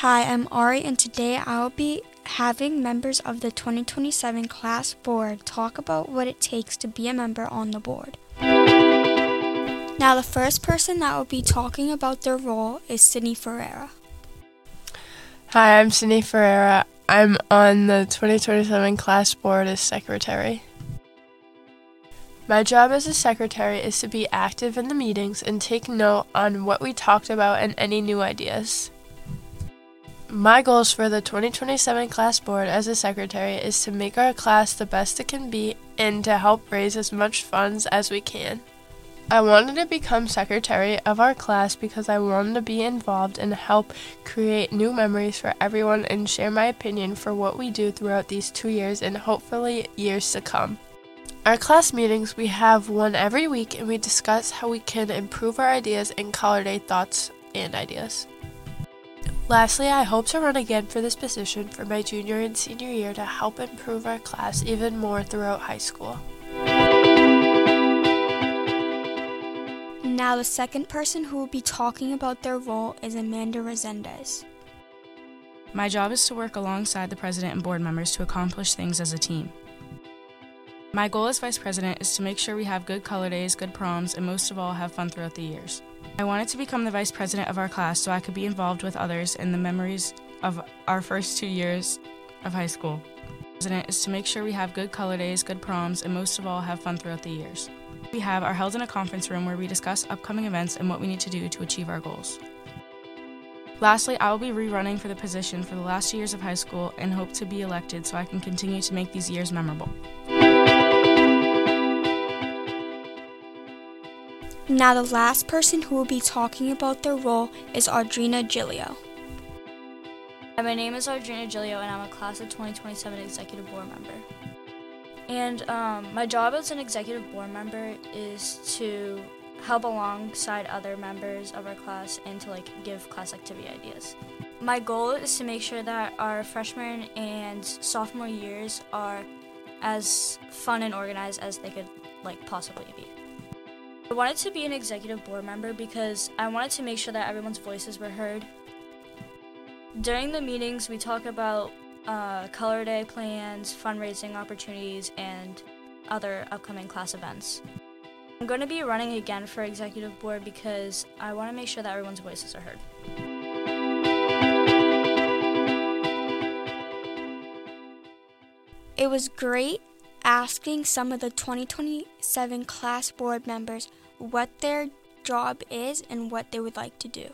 Hi, I'm Ari, and today I'll be having members of the 2027 class board talk about what it takes to be a member on the board. Now, the first person that will be talking about their role is Sydney Ferreira. Hi, I'm Sydney Ferreira. I'm on the 2027 class board as secretary. My job as a secretary is to be active in the meetings and take note on what we talked about and any new ideas. My goals for the 2027 class board as a secretary is to make our class the best it can be and to help raise as much funds as we can. I wanted to become secretary of our class because I wanted to be involved and help create new memories for everyone and share my opinion for what we do throughout these two years and hopefully years to come. Our class meetings, we have one every week and we discuss how we can improve our ideas and color day thoughts and ideas. Lastly, I hope to run again for this position for my junior and senior year to help improve our class even more throughout high school. Now, the second person who will be talking about their role is Amanda Resendez. My job is to work alongside the president and board members to accomplish things as a team. My goal as vice president is to make sure we have good color days, good proms, and most of all, have fun throughout the years. I wanted to become the vice president of our class so I could be involved with others in the memories of our first two years of high school. President is to make sure we have good color days, good proms, and most of all, have fun throughout the years. We have are held in a conference room where we discuss upcoming events and what we need to do to achieve our goals. Lastly, I will be rerunning for the position for the last two years of high school and hope to be elected so I can continue to make these years memorable. Now, the last person who will be talking about their role is Audrina Gilio. Hi, my name is Audrina Gilio, and I'm a class of 2027 executive board member. And um, my job as an executive board member is to help alongside other members of our class and to like give class activity ideas. My goal is to make sure that our freshman and sophomore years are as fun and organized as they could like possibly be. I wanted to be an executive board member because I wanted to make sure that everyone's voices were heard. During the meetings, we talk about uh, color day plans, fundraising opportunities, and other upcoming class events. I'm going to be running again for executive board because I want to make sure that everyone's voices are heard. It was great asking some of the 2027 class board members what their job is and what they would like to do.